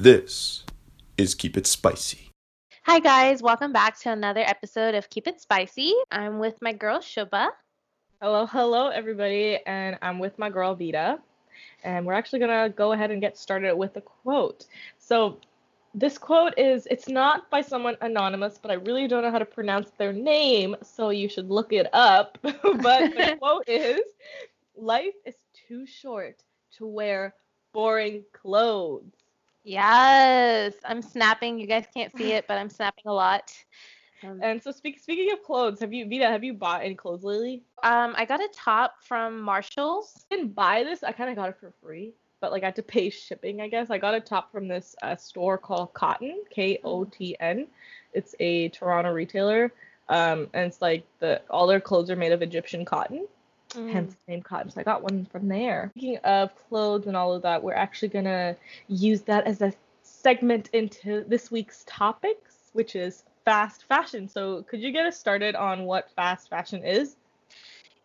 This is Keep It Spicy. Hi, guys. Welcome back to another episode of Keep It Spicy. I'm with my girl, Shubha. Hello, hello, everybody. And I'm with my girl, Vita. And we're actually going to go ahead and get started with a quote. So, this quote is it's not by someone anonymous, but I really don't know how to pronounce their name, so you should look it up. but the quote is Life is too short to wear boring clothes. Yes, I'm snapping. You guys can't see it, but I'm snapping a lot. Um, and so, speak, speaking of clothes, have you, Vita, have you bought any clothes lately? Um, I got a top from Marshalls. I didn't buy this. I kind of got it for free, but like I had to pay shipping. I guess I got a top from this uh, store called Kotn, K O T N. It's a Toronto retailer, um, and it's like the all their clothes are made of Egyptian cotton. Mm. hence the name cotton. So I got one from there. Speaking of clothes and all of that, we're actually gonna use that as a segment into this week's topics, which is fast fashion. So could you get us started on what fast fashion is?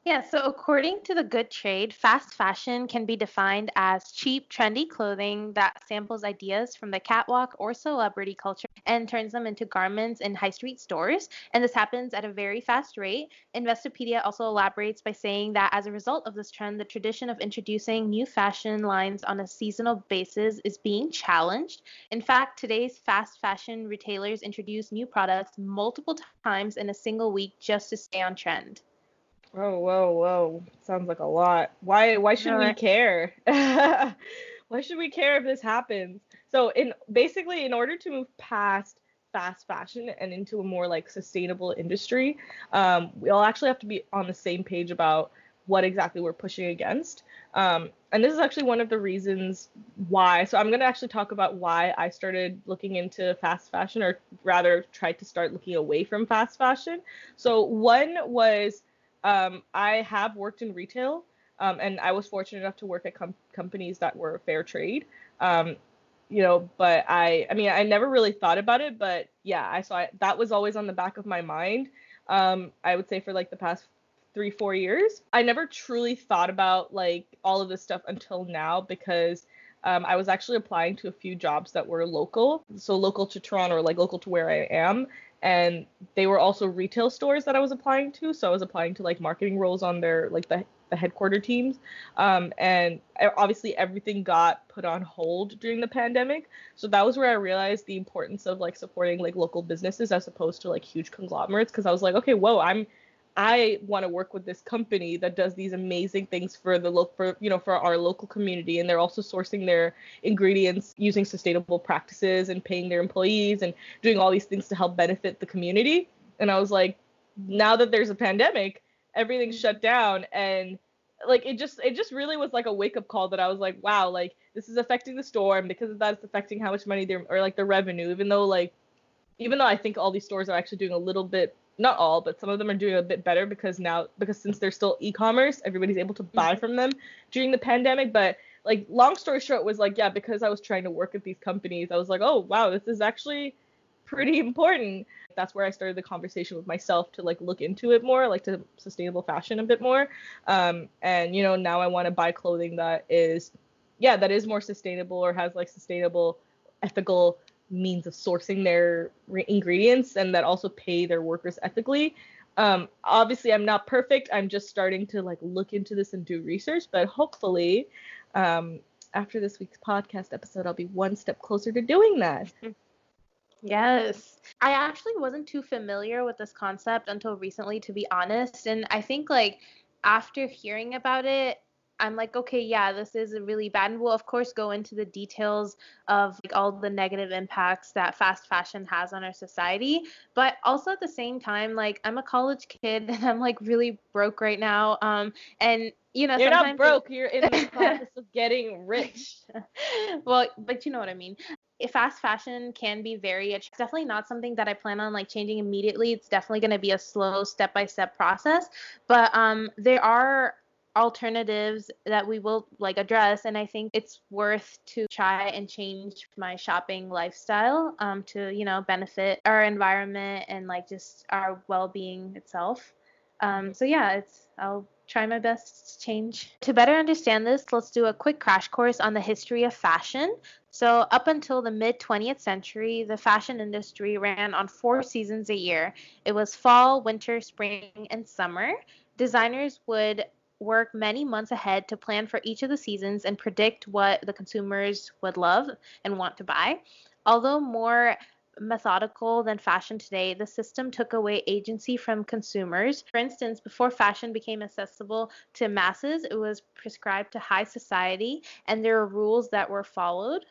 Yeah, so according to the Good Trade, fast fashion can be defined as cheap, trendy clothing that samples ideas from the catwalk or celebrity culture and turns them into garments in high street stores. And this happens at a very fast rate. Investopedia also elaborates by saying that as a result of this trend, the tradition of introducing new fashion lines on a seasonal basis is being challenged. In fact, today's fast fashion retailers introduce new products multiple times in a single week just to stay on trend. Whoa, whoa, whoa. Sounds like a lot. Why why should we care? why should we care if this happens? So in basically in order to move past fast fashion and into a more like sustainable industry, um, we all actually have to be on the same page about what exactly we're pushing against. Um, and this is actually one of the reasons why. So I'm going to actually talk about why I started looking into fast fashion, or rather, tried to start looking away from fast fashion. So one was um, I have worked in retail, um, and I was fortunate enough to work at com- companies that were fair trade. Um, you know, but I, I mean, I never really thought about it, but yeah, I saw it. That was always on the back of my mind. Um, I would say for like the past three, four years, I never truly thought about like all of this stuff until now because um, I was actually applying to a few jobs that were local, so local to Toronto or like local to where I am, and they were also retail stores that I was applying to. So I was applying to like marketing roles on their like the the headquarter teams. Um, and obviously everything got put on hold during the pandemic. So that was where I realized the importance of like supporting like local businesses as opposed to like huge conglomerates. Cause I was like, okay, whoa, I'm I want to work with this company that does these amazing things for the local, for you know, for our local community, and they're also sourcing their ingredients using sustainable practices and paying their employees and doing all these things to help benefit the community. And I was like, now that there's a pandemic, everything's shut down, and like it just it just really was like a wake up call that I was like, wow, like this is affecting the store, and because of that, it's affecting how much money they're or like the revenue, even though like even though I think all these stores are actually doing a little bit not all, but some of them are doing a bit better because now because since they're still e-commerce, everybody's able to buy mm-hmm. from them during the pandemic. But like long story short was like yeah, because I was trying to work at these companies, I was like, oh wow, this is actually pretty important. That's where I started the conversation with myself to like look into it more, like to sustainable fashion a bit more. Um, and you know now I want to buy clothing that is yeah that is more sustainable or has like sustainable ethical means of sourcing their re- ingredients and that also pay their workers ethically. Um, obviously, I'm not perfect. I'm just starting to like look into this and do research, but hopefully, um, after this week's podcast episode, I'll be one step closer to doing that. Yes. I actually wasn't too familiar with this concept until recently, to be honest. And I think, like, after hearing about it, I'm like, okay, yeah, this is really bad. And we'll, of course, go into the details of like all the negative impacts that fast fashion has on our society. But also at the same time, like, I'm a college kid and I'm like really broke right now. Um, and you know, you're not broke. You're in the process of getting rich. well, but you know what I mean. Fast fashion can be very. It's definitely not something that I plan on like changing immediately. It's definitely going to be a slow, step-by-step process. But um, there are alternatives that we will like address and i think it's worth to try and change my shopping lifestyle um, to you know benefit our environment and like just our well-being itself Um, so yeah, it's I'll try my best to change. To better understand this, let's do a quick crash course on the history of fashion. So, up until the mid 20th century, the fashion industry ran on four seasons a year it was fall, winter, spring, and summer. Designers would work many months ahead to plan for each of the seasons and predict what the consumers would love and want to buy. Although more methodical than fashion today, the system took away agency from consumers. For instance, before fashion became accessible to masses, it was prescribed to high society and there were rules that were followed.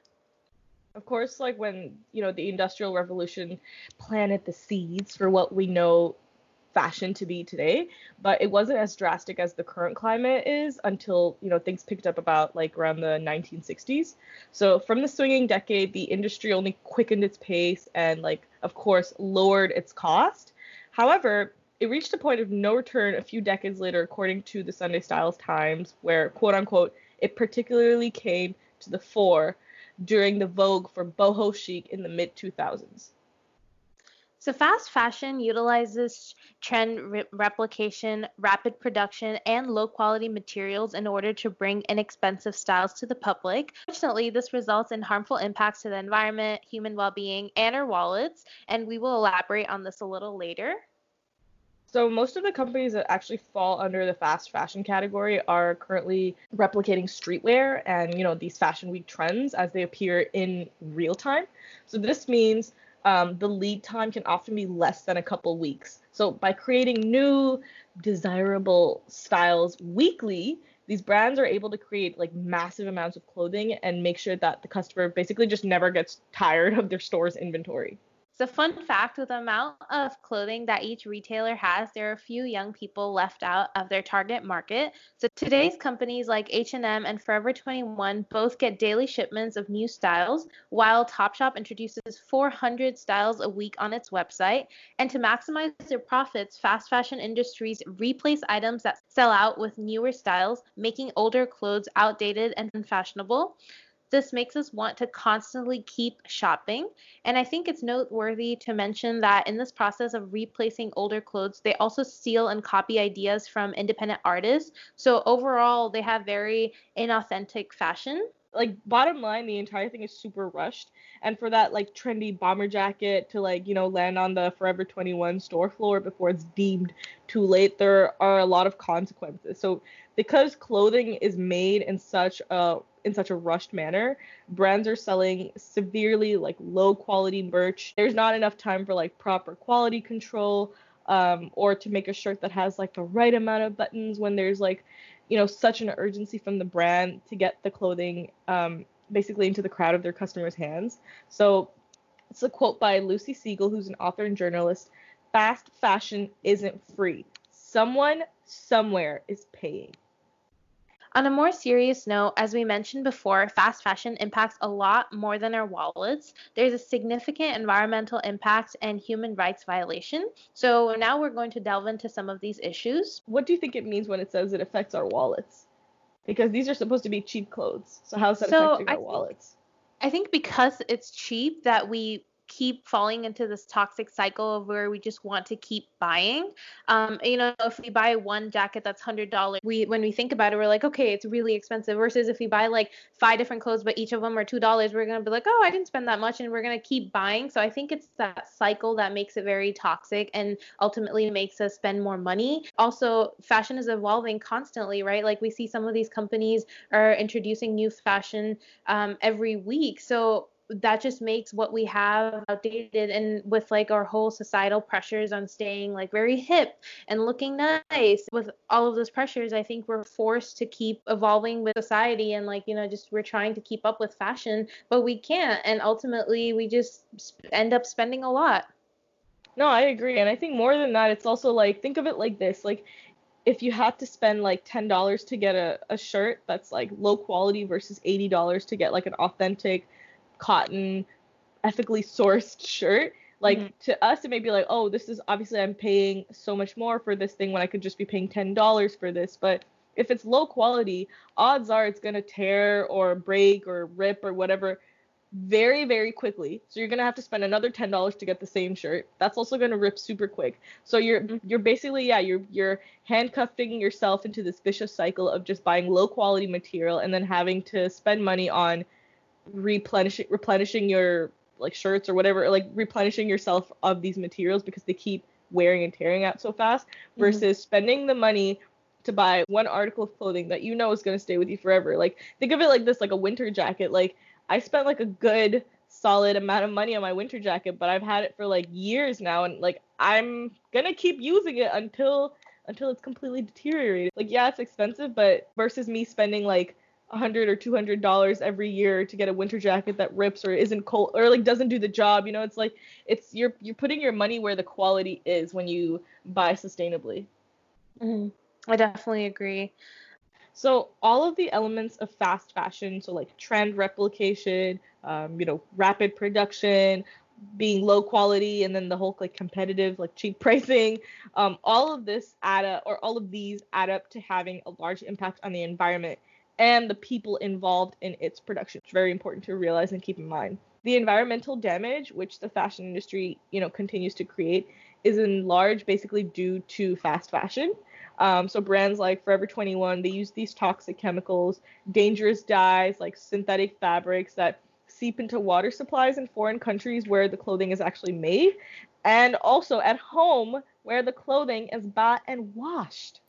Of course, like when, you know, the industrial revolution planted the seeds for what we know fashion to be today, but it wasn't as drastic as the current climate is until, you know, things picked up about like around the 1960s. So from the swinging decade, the industry only quickened its pace and like of course lowered its cost. However, it reached a point of no return a few decades later according to the Sunday Styles Times where quote unquote it particularly came to the fore during the vogue for boho chic in the mid 2000s. So fast fashion utilizes trend re- replication, rapid production, and low quality materials in order to bring inexpensive styles to the public. Fortunately, this results in harmful impacts to the environment, human well being, and our wallets, and we will elaborate on this a little later. So most of the companies that actually fall under the fast fashion category are currently replicating streetwear and you know these fashion week trends as they appear in real time. So this means um, the lead time can often be less than a couple weeks. So by creating new desirable styles weekly, these brands are able to create like massive amounts of clothing and make sure that the customer basically just never gets tired of their store's inventory. So, fun fact with the amount of clothing that each retailer has, there are a few young people left out of their target market. So, today's companies like H&M and Forever 21 both get daily shipments of new styles, while Topshop introduces 400 styles a week on its website. And to maximize their profits, fast fashion industries replace items that sell out with newer styles, making older clothes outdated and unfashionable. This makes us want to constantly keep shopping. And I think it's noteworthy to mention that in this process of replacing older clothes, they also steal and copy ideas from independent artists. So overall, they have very inauthentic fashion like bottom line the entire thing is super rushed and for that like trendy bomber jacket to like you know land on the forever 21 store floor before it's deemed too late there are a lot of consequences so because clothing is made in such a in such a rushed manner brands are selling severely like low quality merch there's not enough time for like proper quality control um, or to make a shirt that has like the right amount of buttons when there's like you know such an urgency from the brand to get the clothing um, basically into the crowd of their customers' hands. So it's a quote by Lucy Siegle, who's an author and journalist. Fast fashion isn't free. Someone somewhere is paying. On a more serious note, as we mentioned before, fast fashion impacts a lot more than our wallets. There's a significant environmental impact and human rights violation. So now we're going to delve into some of these issues. What do you think it means when it says it affects our wallets? Because these are supposed to be cheap clothes. So how's that so affecting our wallets? I think because it's cheap that we keep falling into this toxic cycle of where we just want to keep buying. Um, you know, if we buy one jacket that's hundred dollars, we when we think about it, we're like, okay, it's really expensive. Versus if we buy like five different clothes, but each of them are two dollars, we're gonna be like, oh, I didn't spend that much, and we're gonna keep buying. So I think it's that cycle that makes it very toxic and ultimately makes us spend more money. Also, fashion is evolving constantly, right? Like we see some of these companies are introducing new fashion um, every week. So that just makes what we have outdated and with like our whole societal pressures on staying like very hip and looking nice. With all of those pressures i think we're forced to keep evolving with society and like you know just we're trying to keep up with fashion but we can't. And ultimately we just end up spending a lot. No i agree. And i think more than that it's also like think of it like this like if you had to spend like $10 to get a, a shirt that's like low quality versus $80 to get like an authentic cotton, ethically sourced shirt. Like mm-hmm. to us, it may be like, oh, this is obviously I'm paying so much more for this thing when I could just be paying ten dollars for this. But if it's low quality, odds are it's gonna tear or break or rip or whatever very very quickly so you're going to have to spend another $10 to get the same shirt that's also going to rip super quick so you're mm-hmm. you're basically yeah you're you're handcuffing yourself into this vicious cycle of just buying low quality material and then having to spend money on replenishing replenishing your like shirts or whatever like replenishing yourself of these materials because they keep wearing and tearing out so fast mm-hmm. versus mm-hmm. spending the money to buy one article of clothing that you know is going to stay with you forever. Like think of it like this like a winter jacket. Like I spent like a good solid amount of money on my winter jacket, but I've had it for like years now and like I'm going to keep using it until until it's completely deteriorated. Like yeah, it's expensive, but versus me spending like a hundred or two hundred dollars every year to get a winter jacket that rips or isn't cold or like doesn't do the job, you know, it's like it's you're you're putting your money where the quality is when you buy sustainably. Mm-hmm. I definitely agree. So all of the elements of fast fashion, so like trend replication, um, you know, rapid production, being low quality, and then the whole like competitive, like cheap pricing, um, all of this add up, or all of these add up to having a large impact on the environment and the people involved in its production. It's very important to realize and keep in mind. The environmental damage which the fashion industry, you know, continues to create is in large basically due to fast fashion. Um, so brands like Forever 21, they use these toxic chemicals, dangerous dyes like synthetic fabrics that seep into water supplies in foreign countries where the clothing is actually made, and also at home where the clothing is bought and washed.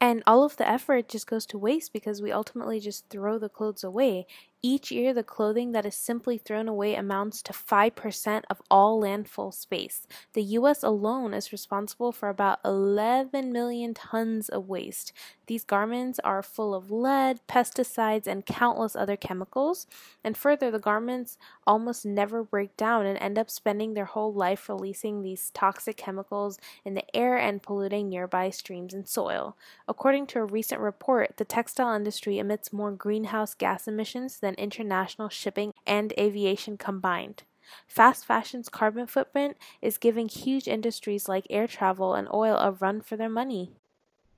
And all of the effort just goes to waste because we ultimately just throw the clothes away. Each year, the clothing that is simply thrown away amounts to 5% of all landfill space. The US alone is responsible for about 11 million tons of waste. These garments are full of lead, pesticides, and countless other chemicals. And further, the garments almost never break down and end up spending their whole life releasing these toxic chemicals in the air and polluting nearby streams and soil. According to a recent report, the textile industry emits more greenhouse gas emissions than than international shipping and aviation combined. Fast fashion's carbon footprint is giving huge industries like air travel and oil a run for their money.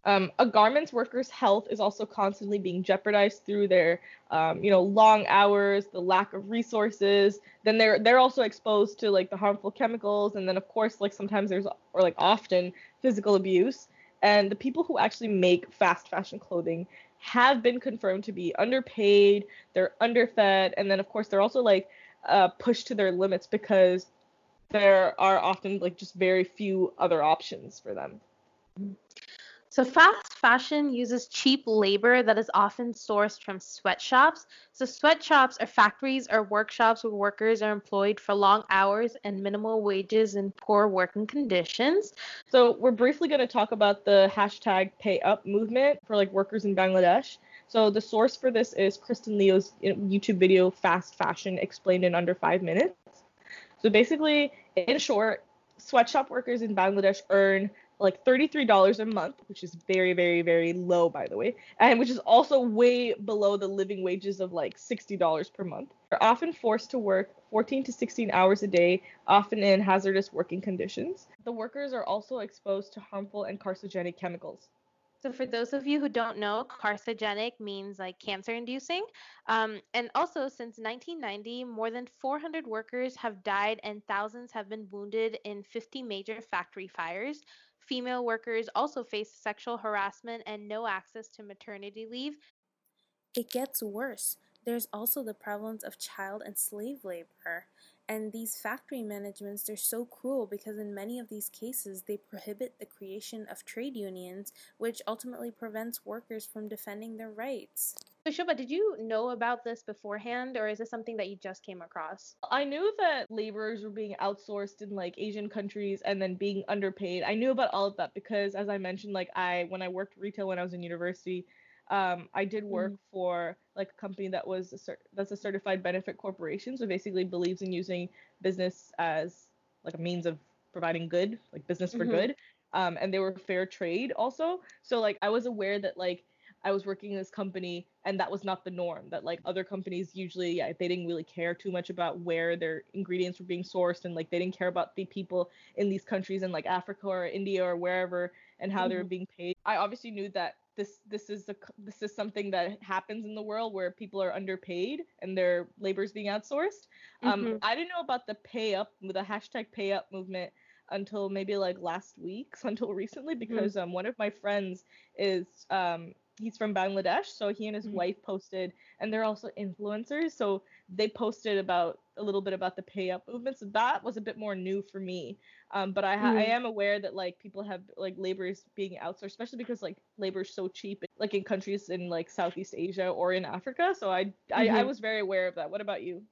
Um, a garments worker's health is also constantly being jeopardized through their, um, you know, long hours, the lack of resources. Then they're they're also exposed to like the harmful chemicals, and then of course like sometimes there's or like often physical abuse. And the people who actually make fast fashion clothing have been confirmed to be underpaid, they're underfed, and then of course they're also like uh, pushed to their limits because there are often like just very few other options for them. So fast fashion uses cheap labor that is often sourced from sweatshops. So sweatshops are factories or workshops where workers are employed for long hours and minimal wages and poor working conditions. So we're briefly going to talk about the hashtag pay up movement for like workers in Bangladesh. So the source for this is Kristen Leo's YouTube video Fast Fashion Explained in Under 5 Minutes. So basically, in short, sweatshop workers in Bangladesh earn like $33 a month, which is very, very, very low, by the way, and which is also way below the living wages of like $60 per month. They're often forced to work 14 to 16 hours a day, often in hazardous working conditions. The workers are also exposed to harmful and carcinogenic chemicals. So, for those of you who don't know, carcinogenic means like cancer inducing. Um, and also, since 1990, more than 400 workers have died and thousands have been wounded in 50 major factory fires. Female workers also face sexual harassment and no access to maternity leave. It gets worse. There's also the prevalence of child and slave labor. And these factory managements, they're so cruel because in many of these cases, they prohibit the creation of trade unions, which ultimately prevents workers from defending their rights. So, Shobha, did you know about this beforehand, or is this something that you just came across? I knew that laborers were being outsourced in like Asian countries and then being underpaid. I knew about all of that because, as I mentioned, like I when I worked retail when I was in university, um, I did work mm. for like a company that was a cert- that's a certified benefit corporation, so basically believes in using business as like a means of providing good, like business for mm-hmm. good. Um, and they were fair trade also. So like I was aware that like I was working in this company and that was not the norm. That like other companies usually yeah, they didn't really care too much about where their ingredients were being sourced and like they didn't care about the people in these countries in like Africa or India or wherever and how mm-hmm. they were being paid. I obviously knew that this this is a this is something that happens in the world where people are underpaid and their labor is being outsourced. Um, mm-hmm. I didn't know about the pay up the hashtag pay up movement until maybe like last week, until recently, mm-hmm. because mm-hmm. um, one of my friends is um, he's from Bangladesh, so he and his mm-hmm. wife posted, and they're also influencers, so they posted about a little bit about the pay up movement. So that was a bit more new for me. Um, but I, ha- mm-hmm. I am aware that like people have like labor is being outsourced, especially because like labor is so cheap, like in countries in like Southeast Asia or in Africa. So I, mm-hmm. I, I mm-hmm. was very aware of that. What about you?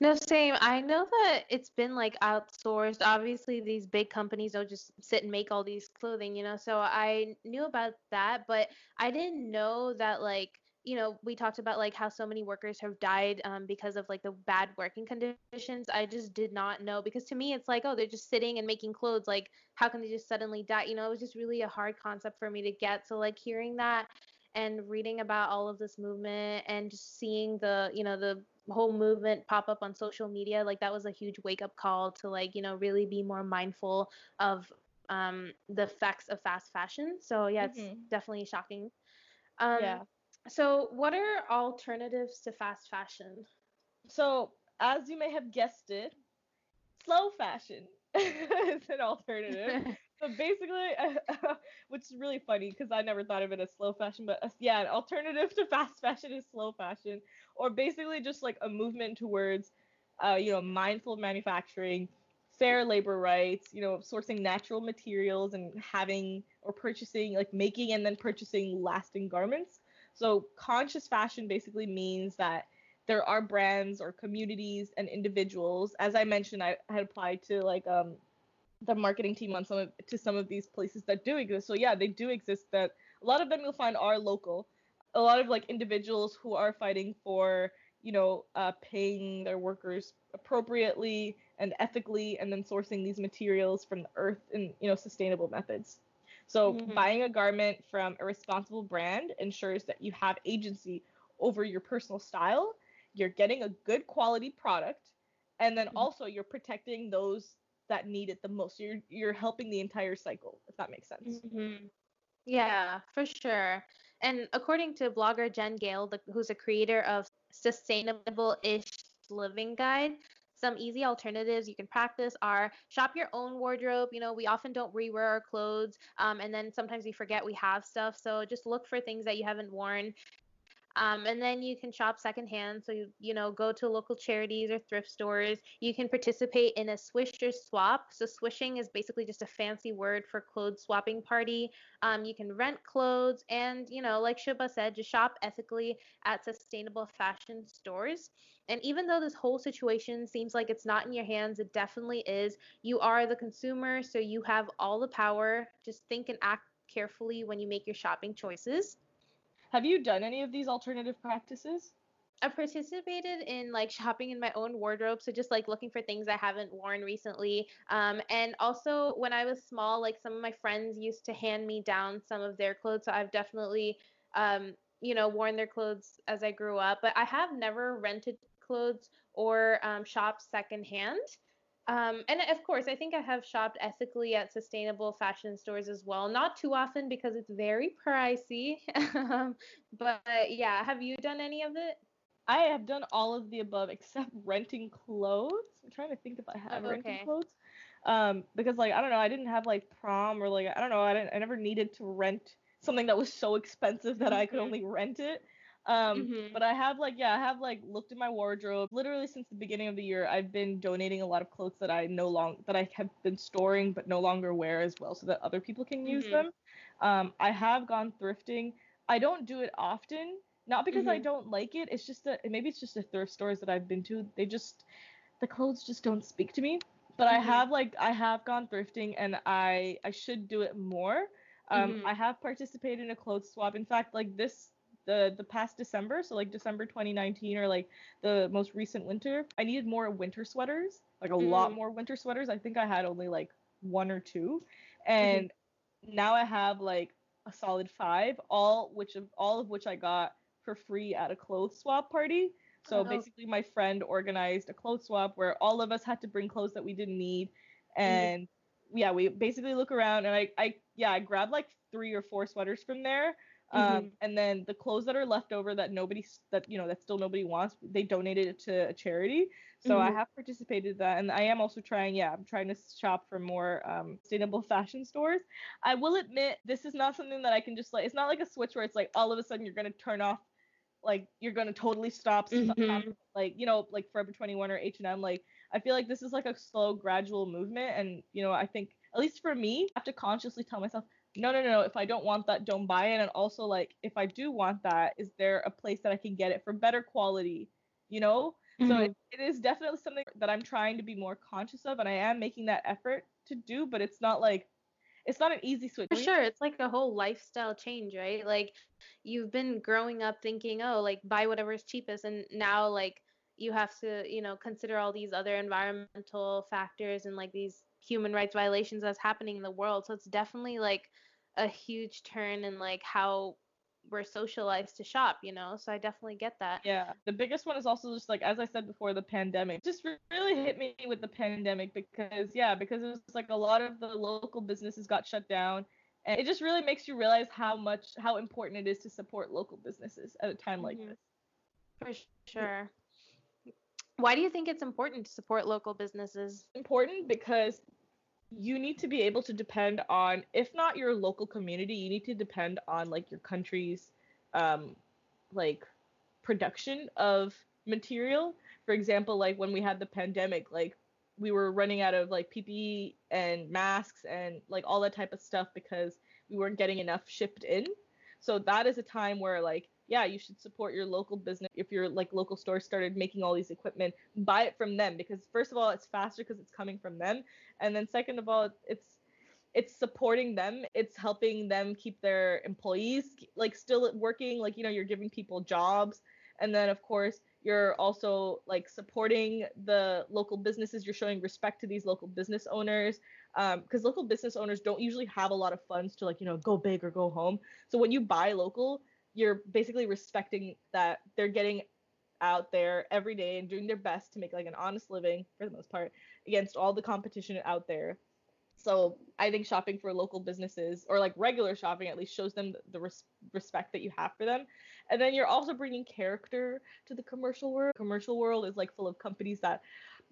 No, same. I know that it's been like outsourced. Obviously, these big companies don't just sit and make all these clothing, you know. So I knew about that, but I didn't know that like you know we talked about like how so many workers have died um, because of like the bad working conditions i just did not know because to me it's like oh they're just sitting and making clothes like how can they just suddenly die you know it was just really a hard concept for me to get so like hearing that and reading about all of this movement and just seeing the you know the whole movement pop up on social media like that was a huge wake up call to like you know really be more mindful of um, the effects of fast fashion. So yeah it's mm-hmm. definitely shocking. Um, yeah. so what are alternatives to fast fashion? So as you may have guessed it slow fashion is an alternative so basically, which is really funny because I never thought of it as slow fashion, but uh, yeah, an alternative to fast fashion is slow fashion, or basically just like a movement towards, uh, you know, mindful manufacturing, fair labor rights, you know, sourcing natural materials and having or purchasing, like making and then purchasing lasting garments. So conscious fashion basically means that there are brands or communities and individuals. As I mentioned, I had applied to like um the marketing team on some of to some of these places that do exist. So yeah, they do exist. That a lot of them you'll find are local. A lot of like individuals who are fighting for you know uh, paying their workers appropriately and ethically, and then sourcing these materials from the earth in you know sustainable methods. So mm-hmm. buying a garment from a responsible brand ensures that you have agency over your personal style. You're getting a good quality product, and then mm-hmm. also you're protecting those that need it the most. You're you're helping the entire cycle, if that makes sense. Mm-hmm. Yeah, for sure. And according to blogger Jen Gale, the, who's a creator of Sustainable-ish Living Guide, some easy alternatives you can practice are shop your own wardrobe. You know, we often don't rewear our clothes, um, and then sometimes we forget we have stuff. So just look for things that you haven't worn um, and then you can shop secondhand. So, you, you know, go to local charities or thrift stores. You can participate in a swish or swap. So, swishing is basically just a fancy word for clothes swapping party. Um, you can rent clothes. And, you know, like Shubha said, just shop ethically at sustainable fashion stores. And even though this whole situation seems like it's not in your hands, it definitely is. You are the consumer, so you have all the power. Just think and act carefully when you make your shopping choices. Have you done any of these alternative practices? I participated in like shopping in my own wardrobe, so just like looking for things I haven't worn recently. Um, and also when I was small, like some of my friends used to hand me down some of their clothes, so I've definitely, um, you know, worn their clothes as I grew up. But I have never rented clothes or um, shopped secondhand. Um, and of course, I think I have shopped ethically at sustainable fashion stores as well. Not too often because it's very pricey. Um, but yeah, have you done any of it? I have done all of the above except renting clothes. I'm trying to think if I have oh, okay. rented clothes. Um, because like I don't know, I didn't have like prom or like I don't know, I didn't I never needed to rent something that was so expensive that I could mm-hmm. only rent it. Um, mm-hmm. but I have like yeah, I have like looked in my wardrobe. Literally since the beginning of the year, I've been donating a lot of clothes that I no long that I have been storing but no longer wear as well, so that other people can use mm-hmm. them. Um, I have gone thrifting. I don't do it often, not because mm-hmm. I don't like it. It's just that maybe it's just the thrift stores that I've been to. They just the clothes just don't speak to me. But I mm-hmm. have like I have gone thrifting and I I should do it more. Um, mm-hmm. I have participated in a clothes swap. In fact, like this the the past December, so like December 2019 or like the most recent winter, I needed more winter sweaters, like a mm. lot more winter sweaters. I think I had only like one or two, and mm-hmm. now I have like a solid five, all which of all of which I got for free at a clothes swap party. So oh. basically, my friend organized a clothes swap where all of us had to bring clothes that we didn't need, mm-hmm. and mm. yeah, we basically look around and I I yeah I grabbed like three or four sweaters from there Um, Mm-hmm. and then the clothes that are left over that nobody that you know that still nobody wants, they donated it to a charity. So I Mhm. have participated in that, and I am also trying. Yeah, I'm trying to shop for more um, sustainable fashion stores. I will admit this is not something that I can just like. It's not like a switch where it's like all of a sudden you're gonna turn off, like you're gonna totally stop. Mhm. like you know like Forever 21 or H&M. Like I feel like this is like a slow, gradual movement, and you know I think at least for me, I have to consciously tell myself. No, no, no. If I don't want that, don't buy it. And also, like, if I do want that, is there a place that I can get it for better quality? You know? So Mhm. it, it is definitely something that I'm trying to be more conscious of, and I am making that effort to do. But it's not like it's not an easy switch. For sure, it's like a whole lifestyle change, right? Like you've been growing up thinking, oh, like buy whatever is cheapest, and now like you have to, you know, consider all these other environmental factors and like these human rights violations that's happening in the world. So it's definitely like a huge turn in like how we're socialized to shop, you know? So I definitely get that. Yeah, the biggest one is also just like as I said before, the pandemic. Just really hit me with the pandemic because yeah, because it was like a lot of the local businesses got shut down, and it just really makes you realize how much how important it is to support local businesses at a time like Mhm. this. For sure. Why do you think it's important to support local businesses? important because you need to be able to depend on if not your local community you need to depend on like your country's um like production of material for example like when we had the pandemic like we were running out of like ppe and masks and like all that type of stuff because we weren't getting enough shipped in so that is a time where like yeah you should support your local business. If your like local store started making all these equipment buy it from them because first of all it's faster because it's coming from them. And then second of all it's it's supporting them. It's helping them keep their employees like still working. Like you know you're giving people jobs. And then of course you're also like supporting the local businesses. You're showing respect to these local business owners um, because local business owners don't usually have a lot of funds to like you know go big or go home. So when you buy local you're basically respecting that they're getting out there every day and doing their best to make like an honest living for the most part against all the competition out there. So I think shopping for local businesses or like regular shopping at least shows them the res- respect that you have for them. And then you're also bringing character to the commercial world. Commercial world is like full of companies that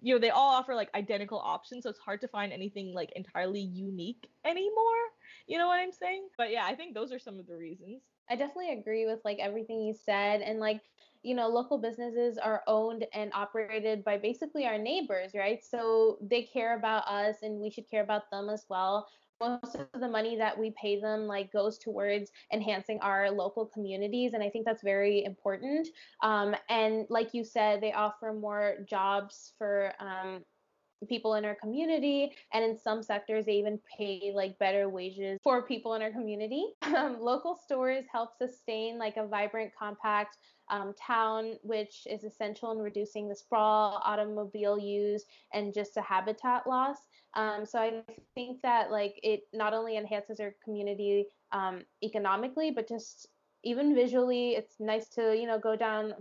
you know they all offer like identical options so it's hard to find anything like entirely unique anymore. You know what I'm saying? But yeah, I think those are some of the reasons. I definitely agree with like everything you said and like you know local businesses are owned and operated by basically our neighbors right? So they care about us and we should care about them as well. Most of the money that we pay them like goes towards enhancing our local communities and i think that's very important. Um, and like you said they offer more jobs for um, people in our community and in some sectors they even pay like better wages for people in our community. Um, local stores help sustain like a vibrant compact um, town which is essential in reducing the sprawl automobile use and just the habitat loss. Um, so i think that like it not only enhances our community um, economically but just even visually it's nice to you know go down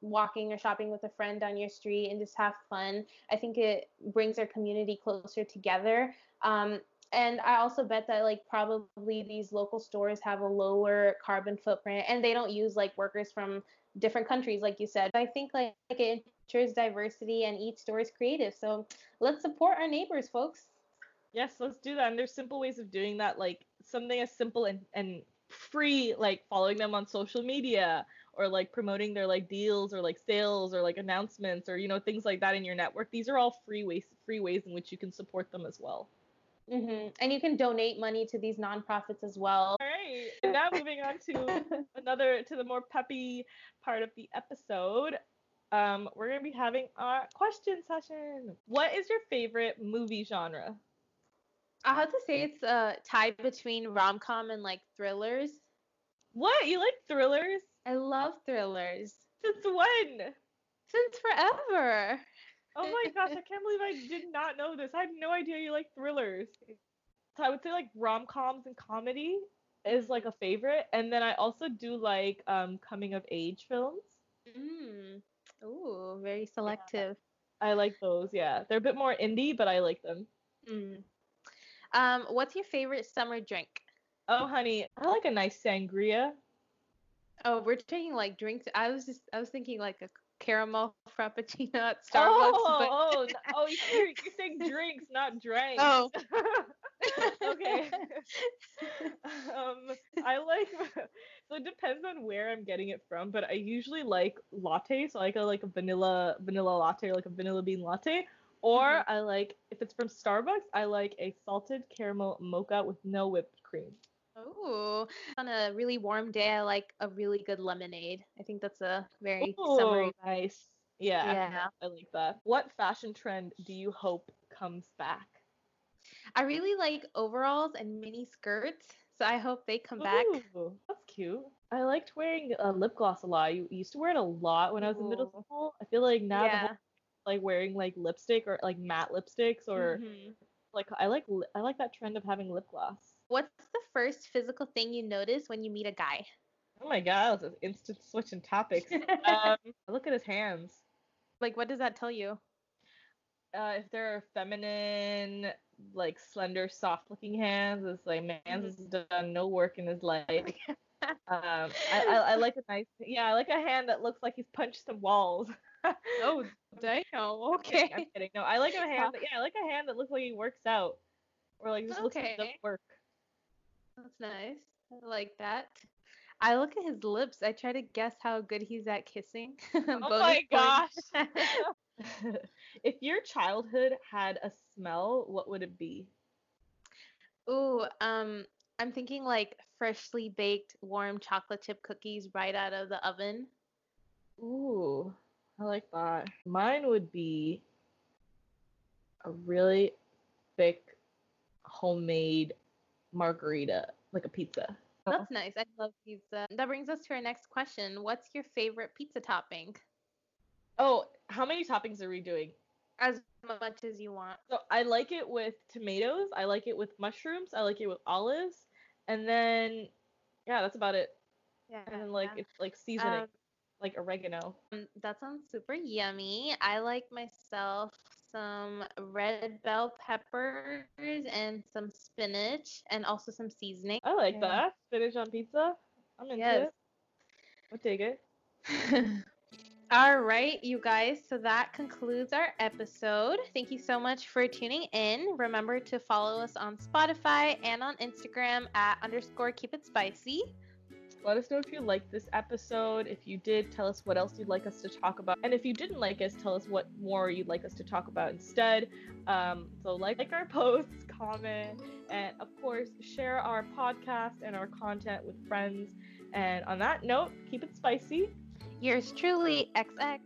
walking or shopping with a friend down your street and just have fun. I think it brings our community closer together. Um, and I also bet that like probably these local stores have a lower carbon footprint and they don't use like workers from different countries like you said. I think like, like it ensures diversity and each store is creative. So let's support our neighbors, folks. Yes, let's do that. And there's simple ways of doing that, like something as simple and, and free, like following them on social media or like promoting their like deals or like sales or like announcements or you know things like that in your network. These are all free ways free ways in which you can support them as well. hmm And you can donate money to these nonprofits as well. All right. And now moving on to another to the more peppy part of the episode. Um, we're gonna be having our question session. What is your favorite movie genre? I have to say it's a tie between rom com and like thrillers. What you like thrillers? I love thrillers Since when? since forever. Oh my gosh, I can't believe I did not know this. I had no idea you like thrillers. So I would say like rom coms and comedy is like a favorite, and then I also do like um coming of age films. Mm. Ooh, very selective. I like those. Yeah, they're a bit more indie, but I like them. Mm. Um, what's your favorite summer drink? Oh honey, I like a nice sangria. Oh, we're taking like drinks. I was just I was thinking like a caramel frappuccino at Starbucks. Oh, but... oh, oh, you're, you're saying drinks, not drinks. Oh. okay. um, I like so it depends on where I'm getting it from, but I usually like lattes. so I like a like a vanilla vanilla latte, like a vanilla bean latte. Or mm-hmm. I like if it's from Starbucks, I like a salted caramel mocha with no whipped cream. Oh, on a really warm day, I like a really good lemonade. I think that's a very Ooh, summery. Nice. Yeah, yeah, I like that. What fashion trend do you hope comes back? I really like overalls and mini skirts, so I hope they come Ooh, back. That's cute. I liked wearing uh, lip gloss a lot. I used to wear it a lot when I was in middle school. I feel like now yeah. like wearing like lipstick or like matte lipsticks or mm-hmm. like I like I like that trend of having lip gloss. What's the first physical thing you notice when you meet a guy? Oh my god, that was an instant switch in topics. um, look at his hands. Like, what does that tell you? Uh, if they're feminine, like slender, soft-looking hands, it's like man's mm-hmm. has done no work in his life. um, I, I, I, like a nice, yeah, I like a hand that looks like he's punched some walls. oh damn! Okay. I'm kidding. No, I like a hand. That, yeah, I like a hand that looks like he works out, or like just okay. looks like he does work. That's nice. I like that. I look at his lips. I try to guess how good he's at kissing. oh my gosh. if your childhood had a smell, what would it be? Ooh, um, I'm thinking like freshly baked warm chocolate chip cookies right out of the oven. Ooh, I like that. Mine would be a really thick homemade margarita, like a pizza. That's nice. I love pizza. That brings us to our next question. What's your favorite pizza topping? Oh, how many toppings are we doing? As much as you want. So I like it with tomatoes. I like it with mushrooms. I like it with olives. And then, yeah, that's about it. Yeah. And then like yeah. it's like seasoning, um, like oregano. Um, that sounds super yummy. I like myself some red bell peppers and some spinach and also some seasoning. I like yeah. that. Spinach on pizza. I'm into yes. it. I'll take it. All right, you guys. So that concludes our episode. Thank you so much for tuning in. Remember to follow us on Spotify and on Instagram at underscore keep it spicy. Let us know if you liked this episode. If you did, tell us what else you'd like us to talk about. And if you didn't like us, tell us what more you'd like us to talk about instead. Um, so, like, like our posts, comment, and of course, share our podcast and our content with friends. And on that note, keep it spicy. Yours truly, XX.